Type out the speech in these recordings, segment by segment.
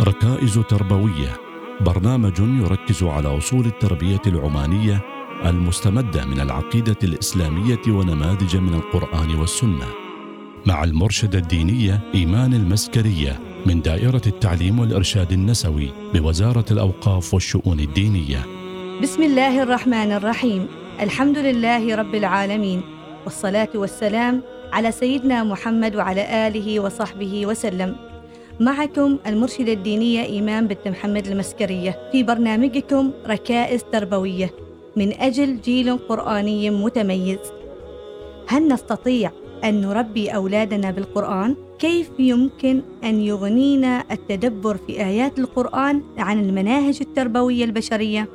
ركائز تربوية. برنامج يركز على أصول التربية العمانية المستمدة من العقيدة الإسلامية ونماذج من القرآن والسنة. مع المرشدة الدينية إيمان المسكرية من دائرة التعليم والإرشاد النسوي بوزارة الأوقاف والشؤون الدينية. بسم الله الرحمن الرحيم. الحمد لله رب العالمين. والصلاة والسلام على سيدنا محمد وعلى آله وصحبه وسلم. معكم المرشدة الدينية إيمان بنت محمد المسكرية في برنامجكم ركائز تربوية من أجل جيل قرآني متميز هل نستطيع أن نربي أولادنا بالقرآن؟ كيف يمكن أن يغنينا التدبر في آيات القرآن عن المناهج التربوية البشرية؟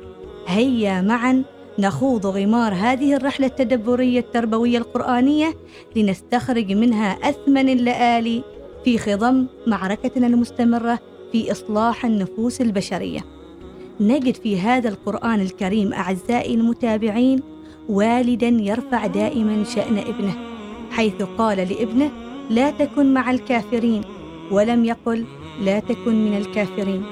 هيا معا نخوض غمار هذه الرحلة التدبرية التربوية القرآنية لنستخرج منها أثمن اللآلي في خضم معركتنا المستمرة في إصلاح النفوس البشرية. نجد في هذا القرآن الكريم أعزائي المتابعين والدا يرفع دائما شأن ابنه حيث قال لابنه لا تكن مع الكافرين ولم يقل لا تكن من الكافرين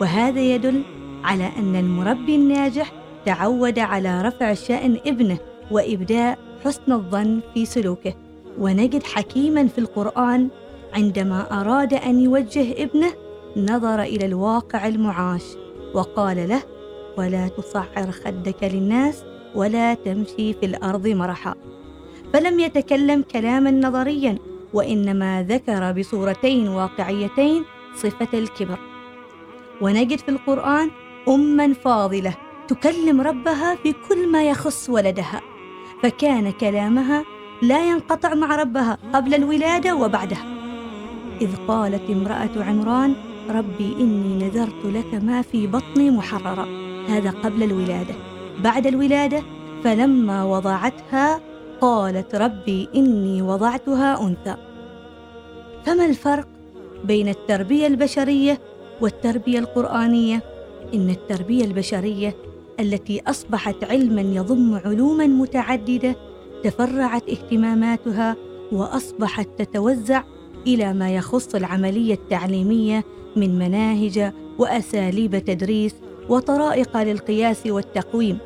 وهذا يدل على أن المربي الناجح تعود على رفع شأن ابنه وإبداء حسن الظن في سلوكه ونجد حكيما في القرآن عندما أراد أن يوجه ابنه نظر إلى الواقع المعاش وقال له ولا تصعر خدك للناس ولا تمشي في الأرض مرحا. فلم يتكلم كلاما نظريا وإنما ذكر بصورتين واقعيتين صفة الكبر. ونجد في القرآن اما فاضلة تكلم ربها في كل ما يخص ولدها فكان كلامها لا ينقطع مع ربها قبل الولادة وبعدها. إذ قالت امرأة عمران ربي إني نذرت لك ما في بطني محررا. هذا قبل الولادة. بعد الولادة فلما وضعتها قالت ربي إني وضعتها أنثى. فما الفرق بين التربية البشرية والتربية القرآنية؟ إن التربية البشرية التي أصبحت علما يضم علوما متعددة تفرعت اهتماماتها وأصبحت تتوزع إلى ما يخص العملية التعليمية من مناهج وأساليب تدريس وطرائق للقياس والتقويم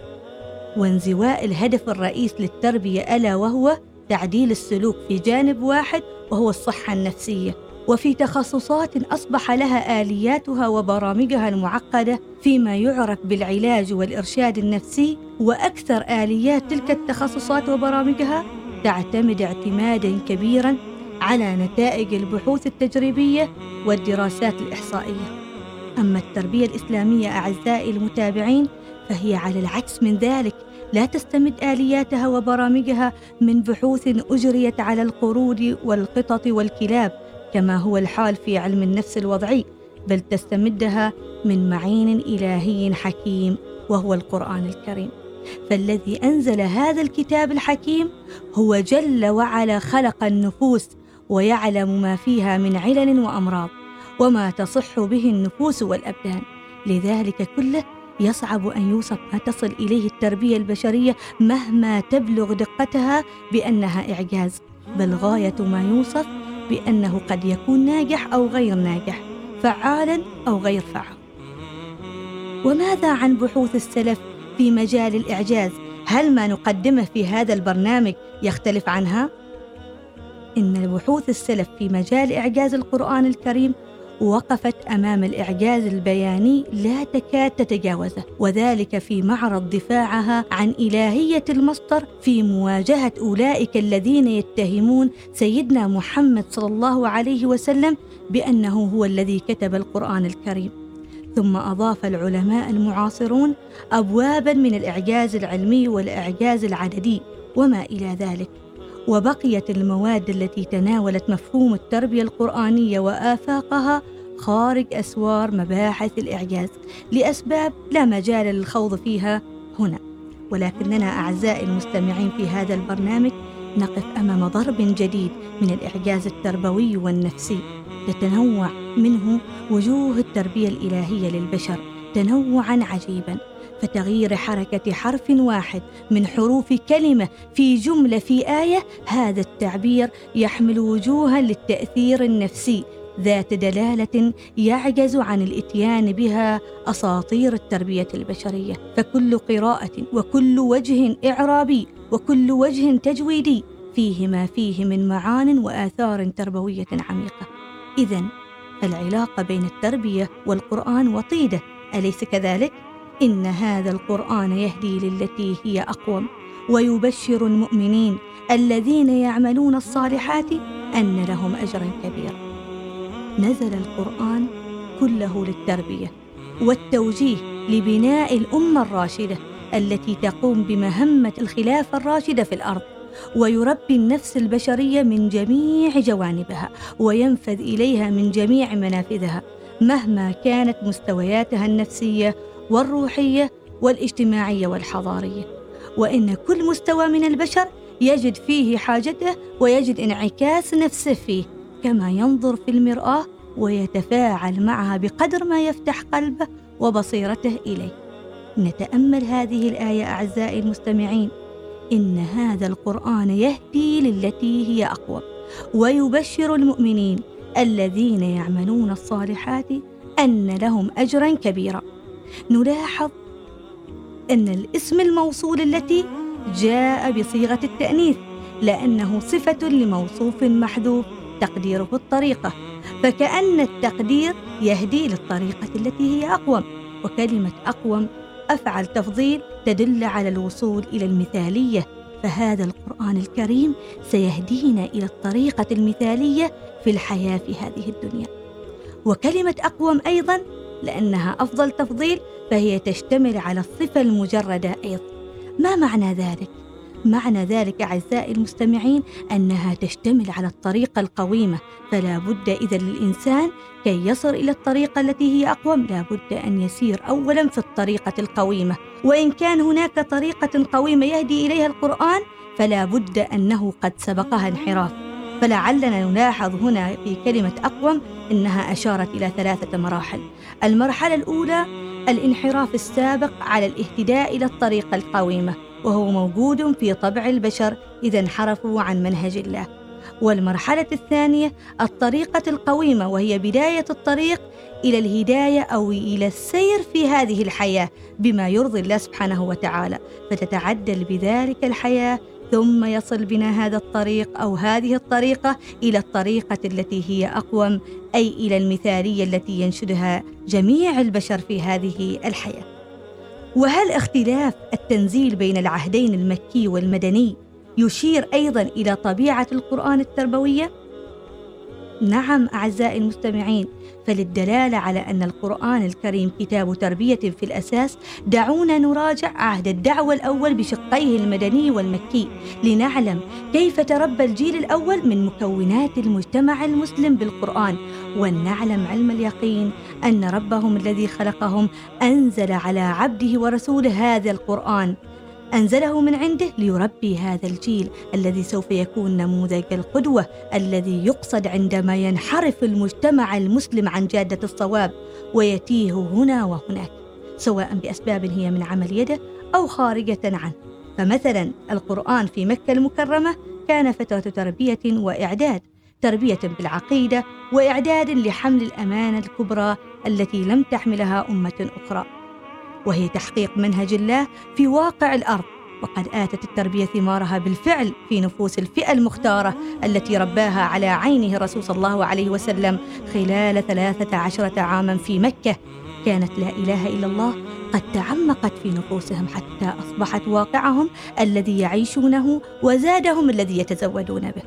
وانزواء الهدف الرئيس للتربية ألا وهو تعديل السلوك في جانب واحد وهو الصحة النفسية. وفي تخصصات أصبح لها آلياتها وبرامجها المعقدة فيما يعرف بالعلاج والإرشاد النفسي وأكثر آليات تلك التخصصات وبرامجها تعتمد اعتمادا كبيرا على نتائج البحوث التجريبية والدراسات الإحصائية. أما التربية الإسلامية أعزائي المتابعين فهي على العكس من ذلك لا تستمد آلياتها وبرامجها من بحوث أجريت على القرود والقطط والكلاب كما هو الحال في علم النفس الوضعي بل تستمدها من معين إلهي حكيم وهو القرآن الكريم. فالذي أنزل هذا الكتاب الحكيم هو جل وعلا خلق النفوس ويعلم ما فيها من علل وأمراض وما تصح به النفوس والأبدان. لذلك كله يصعب أن يوصف ما تصل إليه التربية البشرية مهما تبلغ دقتها بأنها إعجاز بل غاية ما يوصف بأنه قد يكون ناجح أو غير ناجح فعالا أو غير فعال وماذا عن بحوث السلف في مجال الإعجاز؟ هل ما نقدمه في هذا البرنامج يختلف عنها؟ إن بحوث السلف في مجال إعجاز القرآن الكريم وقفت أمام الإعجاز البياني لا تكاد تتجاوزه وذلك في معرض دفاعها عن إلهية المصدر في مواجهة أولئك الذين يتهمون سيدنا محمد صلى الله عليه وسلم بأنه هو الذي كتب القرآن الكريم. ثم أضاف العلماء المعاصرون ابوابا من الإعجاز العلمي والإعجاز العددي وما إلى ذلك. وبقيت المواد التي تناولت مفهوم التربية القرآنية وآفاقها خارج أسوار مباحث الإعجاز لأسباب لا مجال للخوض فيها هنا. ولكننا أعزائي المستمعين في هذا البرنامج نقف أمام ضرب جديد من الإعجاز التربوي والنفسي. تتنوع منه وجوه التربية الإلهية للبشر تنوعا عجيبا. فتغيير حركة حرف واحد من حروف كلمة في جملة في آية هذا التعبير يحمل وجوها للتأثير النفسي. ذات دلالة يعجز عن الإتيان بها أساطير التربية البشرية. فكل قراءة وكل وجه إعرابي وكل وجه تجويدي فيه ما فيه من معان وآثار تربوية عميقة. اذا العلاقه بين التربية والقرآن وطيدة أليس كذلك؟ إن هذا القرآن يهدي للتي هي أقوم ويبشر المؤمنين الذين يعملون الصالحات أن لهم أجرا كبيرا. نزل القرآن كله للتربية والتوجيه لبناء الأمة الراشدة التي تقوم بمهمة الخلافه الراشده في الأرض ويربي النفس البشرية من جميع جوانبها وينفذ إليها من جميع منافذها مهما كانت مستوياتها النفسية والروحية والاجتماعية والحضارية وإن كل مستوى من البشر يجد فيه حاجته ويجد انعكاس نفسه فيه كما ينظر في المرآة ويتفاعل معها بقدر ما يفتح قلبه وبصيرته إليه. نتأمل هذه الآية أعزائي المستمعين إن هذا القرآن يهدي للتي هي اقوم ويبشر المؤمنين الذين يعملون الصالحات أن لهم أجرا كبيرا. نلاحظ أن الاسم الموصول التي جاء بصيغة التأنيث لأنه صفة لموصوف محذوف تقديره الطريقة فكأن التقدير يهدي للطريقة التي هي أقوم وكلمة أقوم أفعل تفضيل تدل على الوصول إلى المثالية فهذا القرآن الكريم سيهدينا إلى الطريقة المثالية في الحياة في هذه الدنيا. وكلمة أقوم أيضا لأنها أفضل تفضيل فهي تشتمل على الصفة المجردة أيضا. ما معنى ذلك؟ معنى ذلك أعزائي المستمعين أنها تشتمل على الطريقة القويمة فلا بد إذا للإنسان كي يصل إلى الطريقة التي هي أقوم لا بد أن يسير أولا في الطريقة القويمة. وإن كان هناك طريقة قويمة يهدي إليها القرآن فلا بد أنه قد سبقها انحراف. فلعلنا نلاحظ هنا في كلمة أقوم أنها أشارت إلى ثلاثة مراحل. المرحلة الأولى الانحراف السابق على الاهتداء إلى الطريقة القويمة وهو موجود في طبع البشر إذا انحرفوا عن منهج الله. والمرحلة الثانية الطريقة القويمة وهي بداية الطريق إلى الهداية أو إلى السير في هذه الحياة بما يرضي الله سبحانه وتعالى. فتتعدل بذلك الحياة ثم يصل بنا هذا الطريق أو هذه الطريقة إلى الطريقة التي هي أقوم أي إلى المثالية التي ينشدها جميع البشر في هذه الحياة. وهل اختلاف التنزيل بين العهدين المكي والمدني يشير أيضا إلى طبيعة القرآن التربوية؟ نعم أعزائي المستمعين فللدلالة على أن القرآن الكريم كتاب تربية في الأساس دعونا نراجع عهد الدعوة الأول بشقيه المدني والمكي لنعلم كيف تربى الجيل الأول من مكونات المجتمع المسلم بالقرآن ولنعلم علم اليقين أن ربهم الذي خلقهم أنزل على عبده ورسوله هذا القرآن. أنزله من عنده ليربي هذا الجيل الذي سوف يكون نموذج القدوة الذي يقصد عندما ينحرف المجتمع المسلم عن جادة الصواب ويتيه هنا وهناك سواء بأسباب هي من عمل يده أو خارجة عنه. فمثلا القرآن في مكة المكرمة كان فترة تربية وإعداد تربية بالعقيدة وإعداد لحمل الأمانة الكبرى التي لم تحملها أمة أخرى. وهي تحقيق منهج الله في واقع الأرض وقد آتت التربية ثمارها بالفعل في نفوس الفئة المختارة التي رباها على عينه الرسول صلى الله عليه وسلم خلال ثلاثة عشرة عاما في مكة. كانت لا إله إلا الله قد تعمقت في نفوسهم حتى أصبحت واقعهم الذي يعيشونه وزادهم الذي يتزودون به.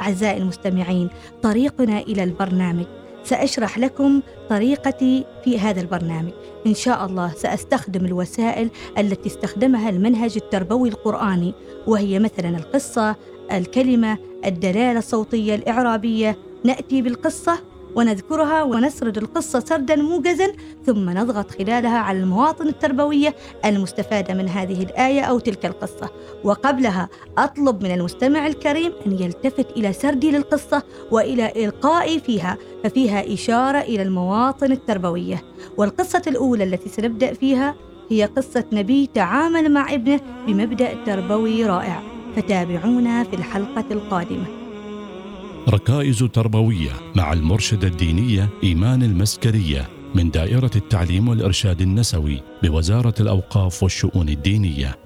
أعزائي المستمعين طريقنا إلى البرنامج سأشرح لكم طريقتي في هذا البرنامج. إن شاء الله سأستخدم الوسائل التي استخدمها المنهج التربوي القرآني وهي مثلا القصة الكلمة الدلالة الصوتية الإعرابية. نأتي بالقصة ونذكرها ونسرد القصة سردا موجزا ثم نضغط خلالها على المواطن التربوية المستفادة من هذه الآية أو تلك القصة. وقبلها أطلب من المستمع الكريم أن يلتفت إلى سردي للقصة وإلى إلقائي فيها ففيها إشارة إلى المواطن التربوية والقصة الأولى التي سنبدأ فيها هي قصة نبي تعامل مع ابنه بمبدأ تربوي رائع. فتابعونا في الحلقة القادمة. ركائز تربوية مع المرشدة الدينية إيمان المسكرية من دائرة التعليم والإرشاد النسوي بوزارة الأوقاف والشؤون الدينية.